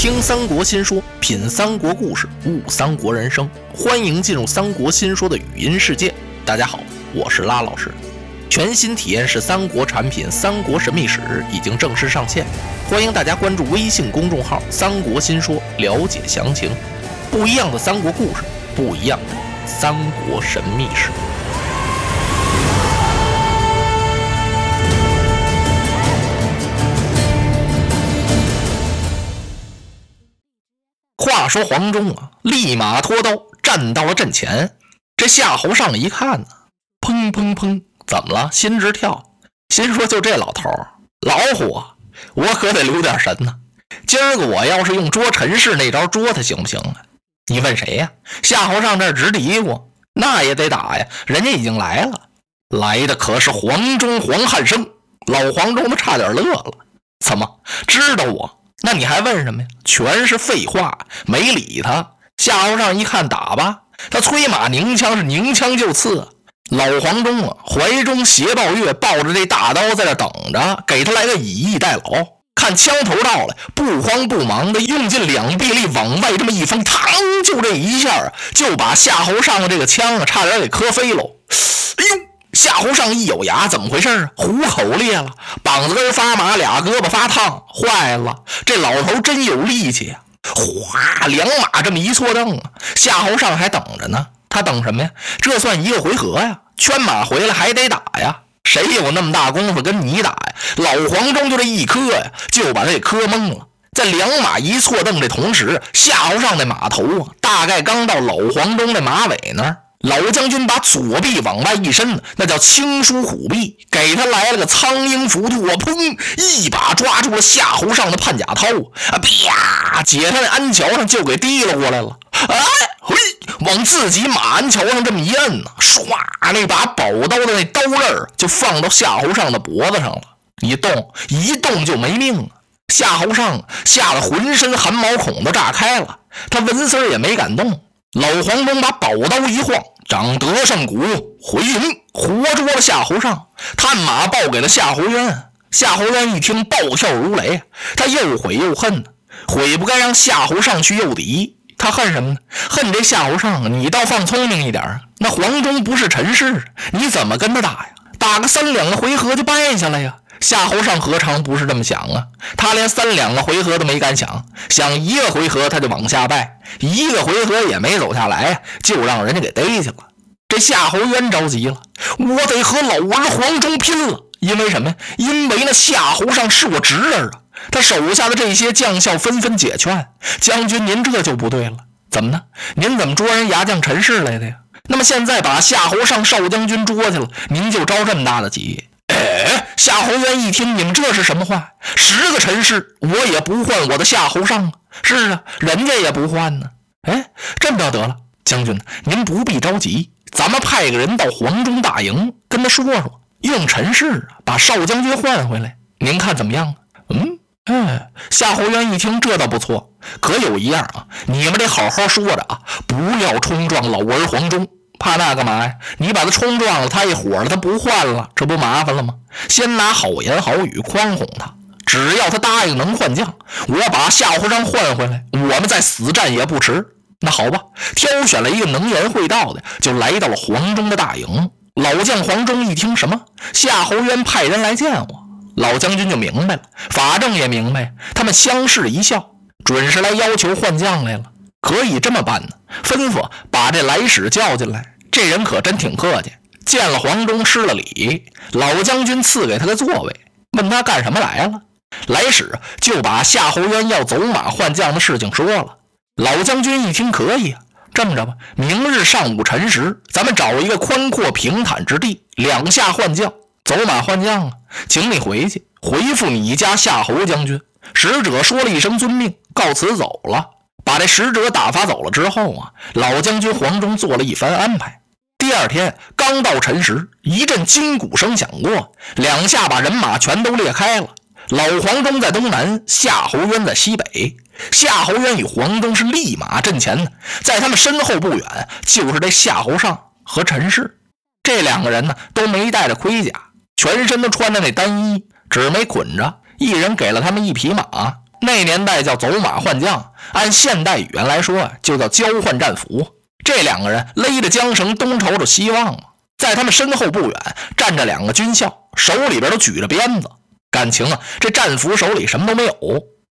听三国新说，品三国故事，悟三国人生。欢迎进入三国新说的语音世界。大家好，我是拉老师。全新体验式三国产品《三国神秘史》已经正式上线，欢迎大家关注微信公众号“三国新说”了解详情。不一样的三国故事，不一样的三国神秘史。说黄忠啊，立马脱刀站到了阵前。这夏侯尚一看呢，砰砰砰，怎么了？心直跳，心说：就这老头老虎啊，我可得留点神呢。今儿个我要是用捉陈氏那招捉他，行不行啊？你问谁呀？夏侯尚这直嘀咕，那也得打呀。人家已经来了，来的可是黄忠黄汉升。老黄忠都差点乐了，怎么知道我？那你还问什么呀？全是废话，没理他。夏侯尚一看打吧，他催马拧枪是拧枪就刺。老黄忠啊，怀中携抱月，抱着这大刀在这等着，给他来个以逸待劳。看枪头到了，不慌不忙的用尽两臂力往外这么一封，嘡，就这一下就把夏侯尚的这个枪啊，差点给磕飞喽。哎呦！夏侯尚一咬牙，怎么回事啊？虎口裂了，膀子根发麻，俩胳膊发烫，坏了！这老头真有力气啊！哗，两马这么一错蹬啊，夏侯尚还等着呢。他等什么呀？这算一个回合呀！圈马回来还得打呀！谁有那么大功夫跟你打呀？老黄忠就这一磕呀，就把他给磕懵了。在两马一错蹬的同时，夏侯尚那马头啊，大概刚到老黄忠那马尾那儿。老将军把左臂往外一伸，那叫青书虎臂，给他来了个苍鹰伏兔，我砰，一把抓住了夏侯尚的判甲涛，啊啪，解他那鞍桥上就给提了过来了，哎，嘿，往自己马鞍桥上这么一摁呢，唰，那把宝刀的那刀刃就放到夏侯尚的脖子上了，一动一动就没命了！夏侯尚吓得浑身汗毛孔都炸开了，他纹丝也没敢动。老黄忠把宝刀一晃，长德胜鼓回营，活捉了夏侯尚，探马报给了夏侯渊。夏侯渊一听，暴跳如雷，他又悔又恨，悔不该让夏侯尚去诱敌，他恨什么呢？恨这夏侯尚，你倒放聪明一点啊那黄忠不是陈氏，你怎么跟他打呀？打个三两个回合就败下来呀？夏侯尚何尝不是这么想啊？他连三两个回合都没敢想，想一个回合他就往下败，一个回合也没走下来，就让人家给逮去了。这夏侯渊着急了，我得和老儿黄忠拼了！因为什么呀？因为那夏侯尚是我侄儿啊！他手下的这些将校纷纷解劝：“将军，您这就不对了，怎么呢？您怎么捉人牙将陈氏来的呀？那么现在把夏侯尚少将军捉去了，您就着这么大的急？”哎，夏侯渊一听，你们这是什么话？十个陈氏，我也不换我的夏侯尚啊！是啊，人家也不换呢。哎，这么着得了，将军，您不必着急，咱们派个人到黄忠大营，跟他说说，用陈氏把少将军换回来，您看怎么样啊？嗯，哎，夏侯渊一听，这倒不错，可有一样啊，你们得好好说着啊，不要冲撞老儿黄忠。怕那干嘛呀？你把他冲撞了，他一火了，他不换了，这不麻烦了吗？先拿好言好语宽哄他，只要他答应能换将，我把夏侯章换回来，我们再死战也不迟。那好吧，挑选了一个能言会道的，就来到了黄忠的大营。老将黄忠一听什么夏侯渊派人来见我，老将军就明白了，法正也明白，他们相视一笑，准是来要求换将来了。可以这么办呢？吩咐把这来使叫进来。这人可真挺客气，见了黄忠施了礼，老将军赐给他个座位，问他干什么来了。来使就把夏侯渊要走马换将的事情说了。老将军一听，可以啊，这么着吧，明日上午辰时，咱们找一个宽阔平坦之地，两下换将，走马换将啊，请你回去回复你家夏侯将军。使者说了一声遵命，告辞走了。把这使者打发走了之后啊，老将军黄忠做了一番安排。第二天刚到辰时，一阵金鼓声响过，两下把人马全都裂开了。老黄忠在东南，夏侯渊在西北。夏侯渊与黄忠是立马阵前的，在他们身后不远就是这夏侯尚和陈氏。这两个人呢都没带着盔甲，全身都穿着那单衣，只没捆着。一人给了他们一匹马。那年代叫走马换将，按现代语言来说，就叫交换战俘。这两个人勒着缰绳，东瞅瞅西望在他们身后不远站着两个军校，手里边都举着鞭子。感情啊，这战俘手里什么都没有，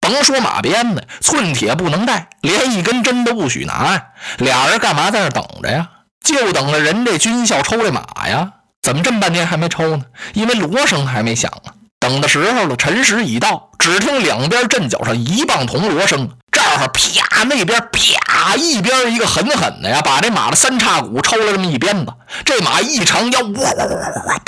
甭说马鞭子，寸铁不能带，连一根针都不许拿呀。俩人干嘛在那等着呀？就等着人这军校抽这马呀。怎么这么半天还没抽呢？因为锣声还没响啊。等的时候了，辰时已到，只听两边阵脚上一棒铜锣声，这儿啪，那边啪，一边一个狠狠的呀，把这马的三叉骨抽了这么一鞭子。这马一长腰，哇哇哇哇！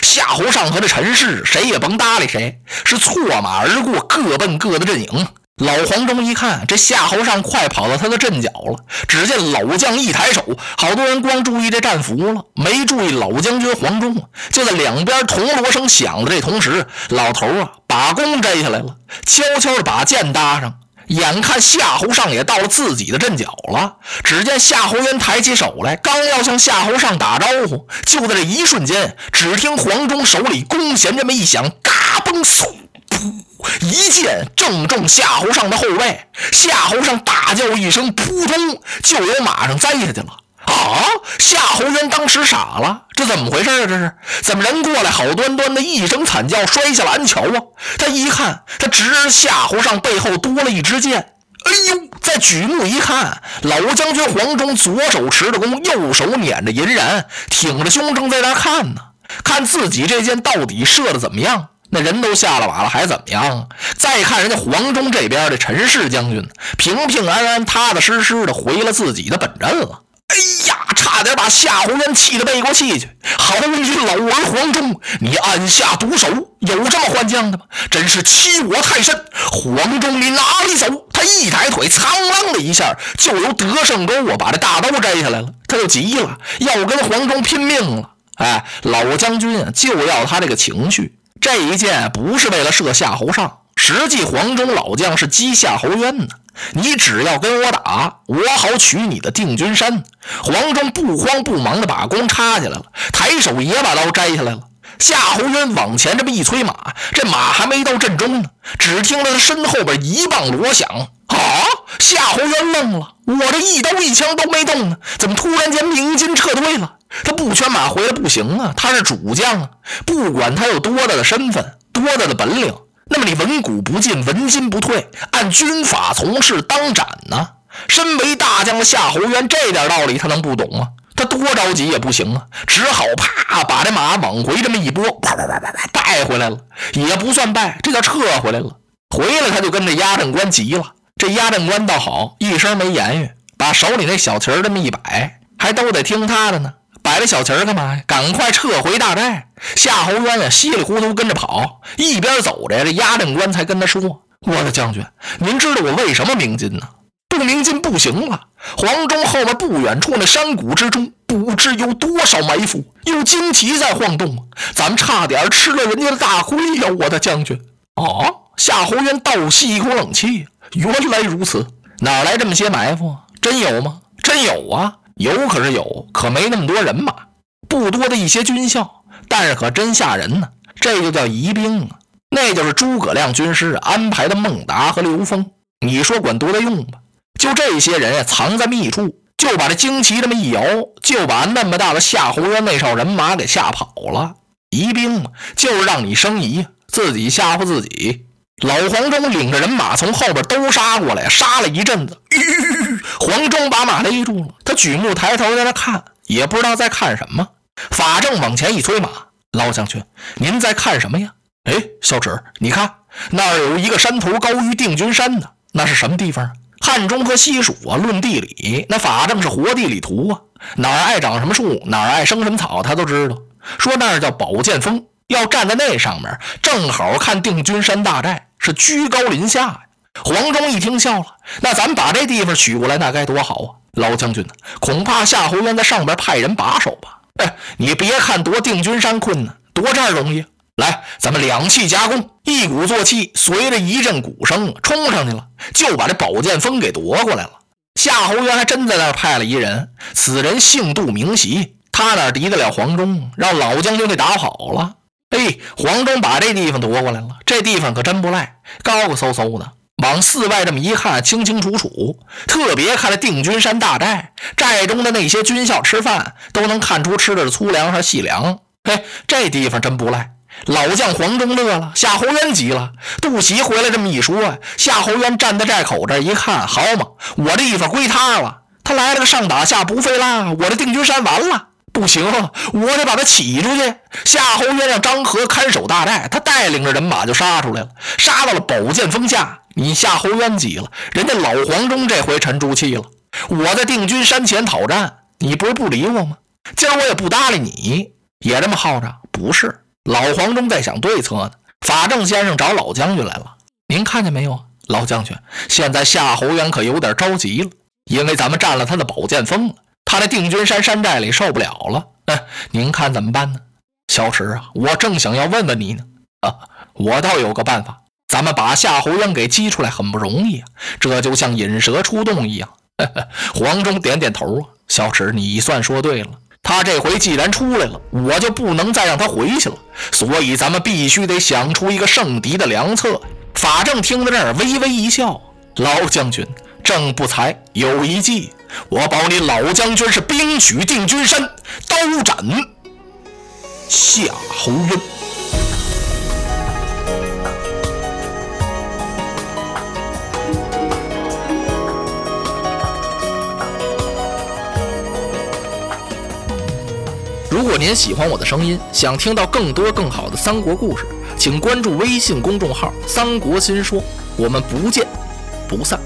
夏侯尚和这陈氏谁也甭搭理谁，是错马而过，各奔各的阵营。老黄忠一看，这夏侯尚快跑到他的阵脚了。只见老将一抬手，好多人光注意这战俘了，没注意老将军黄忠！就在两边铜锣声响的这同时，老头啊把弓摘下来了，悄悄的把剑搭上。眼看夏侯尚也到了自己的阵脚了，只见夏侯渊抬起手来，刚要向夏侯尚打招呼，就在这一瞬间，只听黄忠手里弓弦这么一响，嘎嘣嗖。噗一箭正中夏侯尚的后背，夏侯尚大叫一声，扑通就由马上栽下去了。啊！夏侯渊当时傻了，这怎么回事啊？这是怎么人过来，好端端的一声惨叫，摔下了鞍桥啊！他一看，他直夏侯尚背后多了一支箭。哎呦！再举目一看，老将军黄忠左手持着弓，右手捻着银髯，挺着胸正在那看呢，看自己这箭到底射的怎么样。那人都下了马了，还怎么样？再看人家黄忠这边的陈氏将军，平平安安、踏踏实实的回了自己的本阵了。哎呀，差点把夏侯渊气得背过气去！好你老儿黄忠，你暗下毒手，有这么换将的吗？真是欺我太甚！黄忠，你哪里走？他一抬腿，苍啷的一下，就由德胜沟啊把这大刀摘下来了。他就急了，要跟黄忠拼命了。哎，老将军啊，就要他这个情绪。这一箭不是为了射夏侯尚，实际黄忠老将是击夏侯渊呢。你只要跟我打，我好取你的定军山。黄忠不慌不忙的把弓插下来了，抬手也把刀摘下来了。夏侯渊往前这么一催马，这马还没到阵中呢，只听到他身后边一棒锣响。啊！夏侯渊愣了，我这一刀一枪都没动呢，怎么突然间鸣金撤退了？他不圈马回来不行啊，他是主将啊，不管他有多大的身份，多大的本领。那么你文古不进，文金不退，按军法从事，当斩呢？身为大将的夏侯渊，这点道理他能不懂吗？他多着急也不行啊，只好啪把这马往回这么一拨，啪啪啪啪啪带回来了，也不算败，这叫撤回来了。回来他就跟这押阵官急了，这押阵官倒好，一声没言语，把手里那小旗这么一摆，还都得听他的呢。摆了小旗儿干嘛呀？赶快撤回大寨！夏侯渊呀，稀里糊涂跟着跑，一边走着，这押阵官才跟他说：“我的将军，您知道我为什么鸣金呢？不鸣金不行了。黄忠后面不远处那山谷之中，不知有多少埋伏，有旌旗在晃动，咱们差点吃了人家的大亏呀！我的将军。”哦，夏侯渊倒吸一口冷气，原来如此，哪来这么些埋伏？真有吗？真有啊！有可是有，可没那么多人马，不多的一些军校，但是可真吓人呢。这就叫疑兵啊，那就是诸葛亮军师安排的孟达和刘封。你说管多大用吧？就这些人呀，藏在密处，就把这旌旗这么一摇，就把那么大的夏侯渊那哨人马给吓跑了。疑兵嘛，就是让你生疑，自己吓唬自己。老黄忠领着人马从后边都杀过来，杀了一阵子。黄忠把马勒住了，他举目抬头在那看，也不知道在看什么。法正往前一催马：“老将军，您在看什么呀？”哎，小指，你看那儿有一个山头高于定军山的，那是什么地方啊？汉中和西蜀啊，论地理，那法正是活地理图啊，哪儿爱长什么树，哪儿爱生什么草，他都知道。说那儿叫宝剑峰，要站在那上面，正好看定军山大寨。是居高临下呀！黄忠一听笑了，那咱们把这地方取过来，那该多好啊！老将军呢？恐怕夏侯渊在上边派人把守吧？哎，你别看夺定军山困难，夺这儿容易。来，咱们两气夹攻，一鼓作气，随着一阵鼓声冲上去了，就把这宝剑锋给夺过来了。夏侯渊还真在那儿派了一人，此人姓杜名袭，他哪敌得了黄忠？让老将军给打跑了。哎，黄忠把这地方夺过来了，这地方可真不赖，高高嗖嗖的。往寺外这么一看，清清楚楚。特别看这定军山大寨，寨中的那些军校吃饭，都能看出吃的是粗粮还是细粮。嘿，这地方真不赖。老将黄忠乐了，夏侯渊急了。杜袭回来这么一说，夏侯渊站在寨口这一看，好嘛，我这地方归他了。他来了个上打下不费啦，我这定军山完了。不行，我得把他起出去。夏侯渊让张合看守大寨，他带领着人马就杀出来了，杀到了宝剑峰下。你夏侯渊急了，人家老黄忠这回沉住气了。我在定军山前讨战，你不是不理我吗？今儿我也不搭理你，也这么耗着？不是，老黄忠在想对策呢。法正先生找老将军来了，您看见没有？老将军，现在夏侯渊可有点着急了，因为咱们占了他的宝剑峰了。他在定军山山寨里受不了了，嗯，您看怎么办呢？小石啊，我正想要问问你呢。啊，我倒有个办法，咱们把夏侯渊给激出来很不容易啊，这就像引蛇出洞一样。黄忠点点头啊，小石你算说对了，他这回既然出来了，我就不能再让他回去了，所以咱们必须得想出一个胜敌的良策。法正听到这儿微微一笑，老将军。正不才有一计，我保你老将军是兵取定军山，刀斩夏侯渊。如果您喜欢我的声音，想听到更多更好的三国故事，请关注微信公众号“三国新说”，我们不见不散。